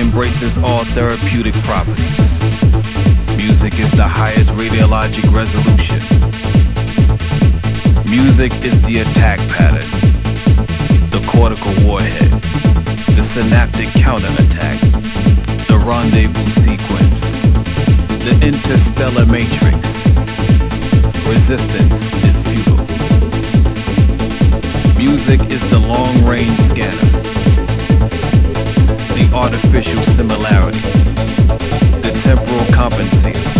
embraces all therapeutic properties. Music is the highest radiologic resolution. Music is the attack pattern, the cortical warhead, the synaptic counterattack, the rendezvous sequence, the interstellar matrix. Resistance is futile. Music is the long-range scanner, the artificial singularity, the temporal compensator,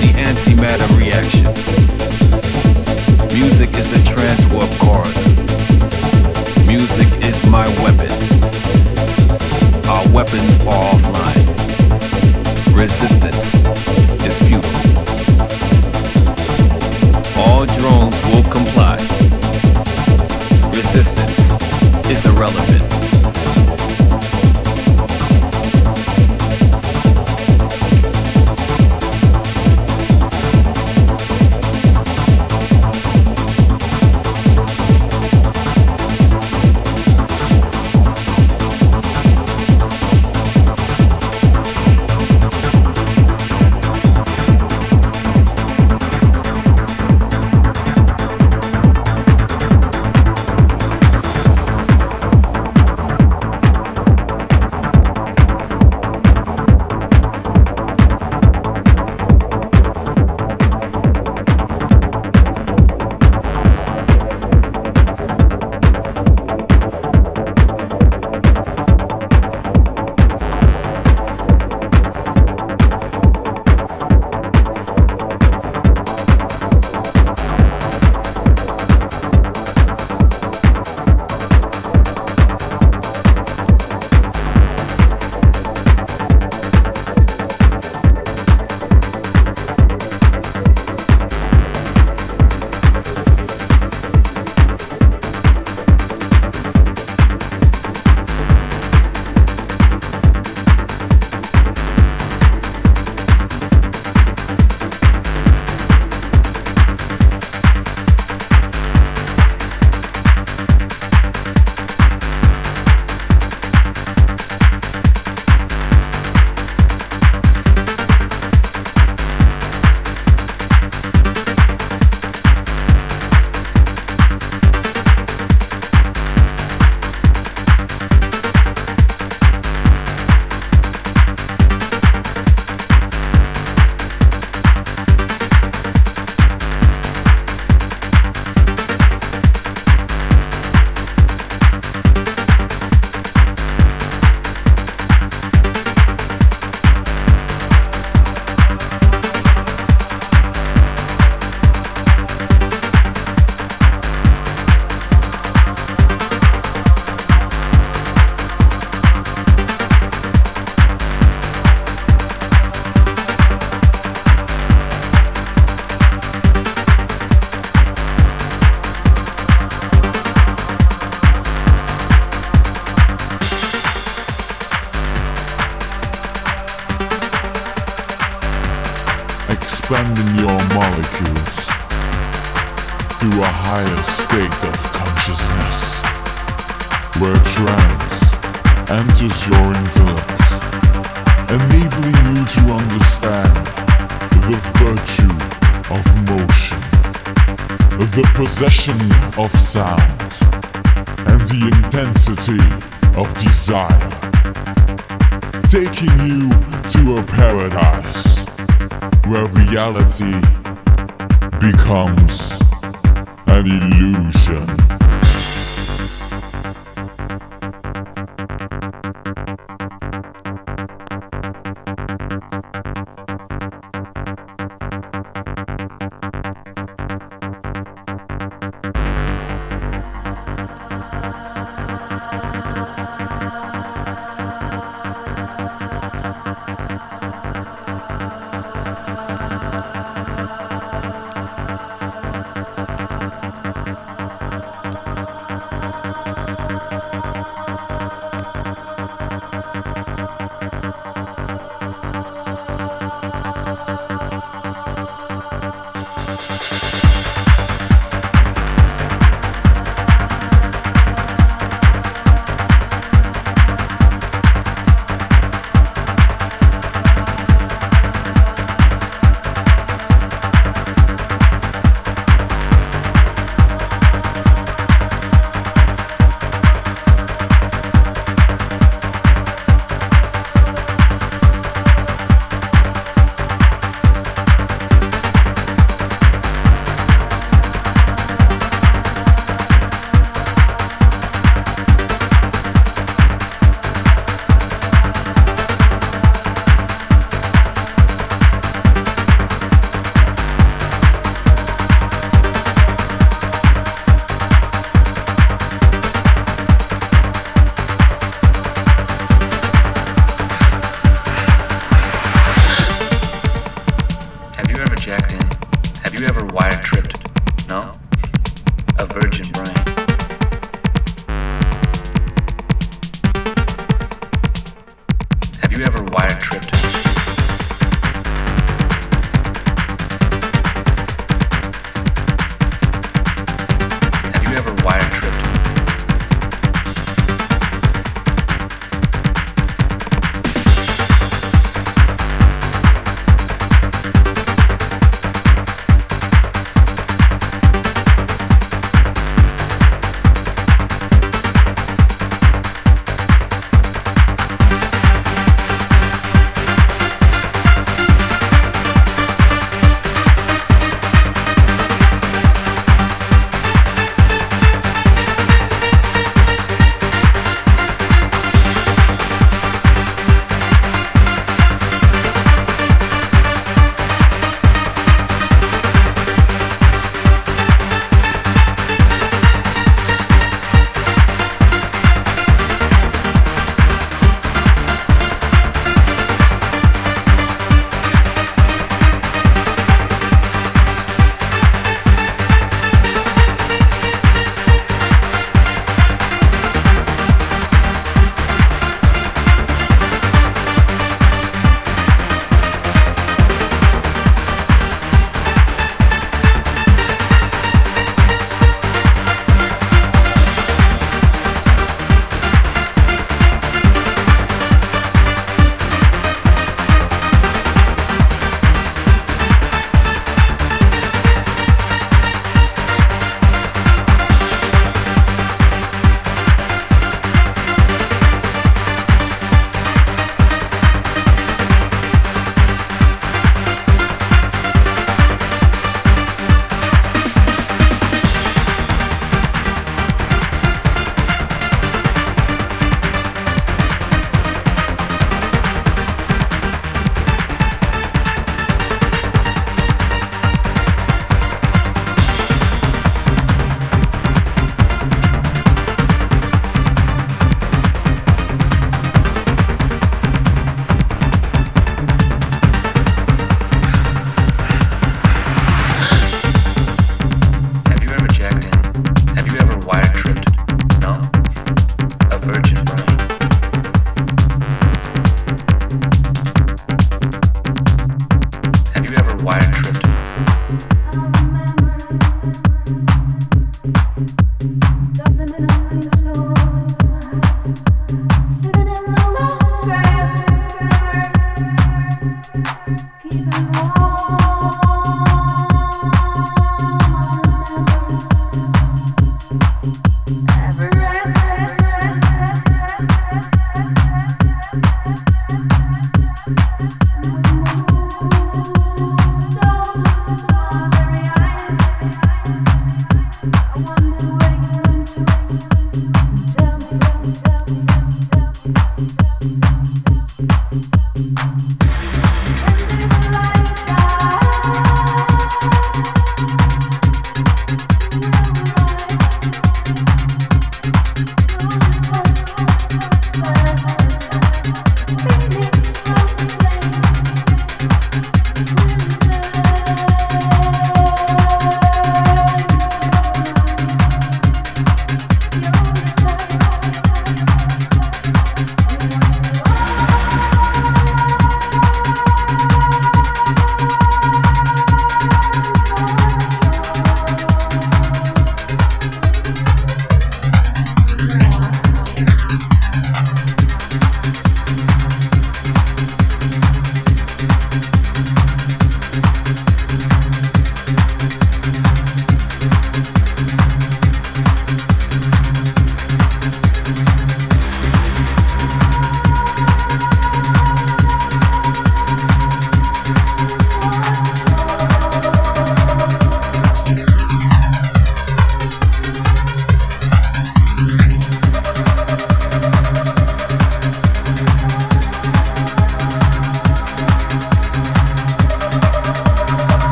the antimatter reaction. Music is a transwarp corridor. Music is my weapon. Our weapons are offline. Resistance is futile. All drones will comply. Resistance is irrelevant. Taking you to a paradise where reality becomes an illusion.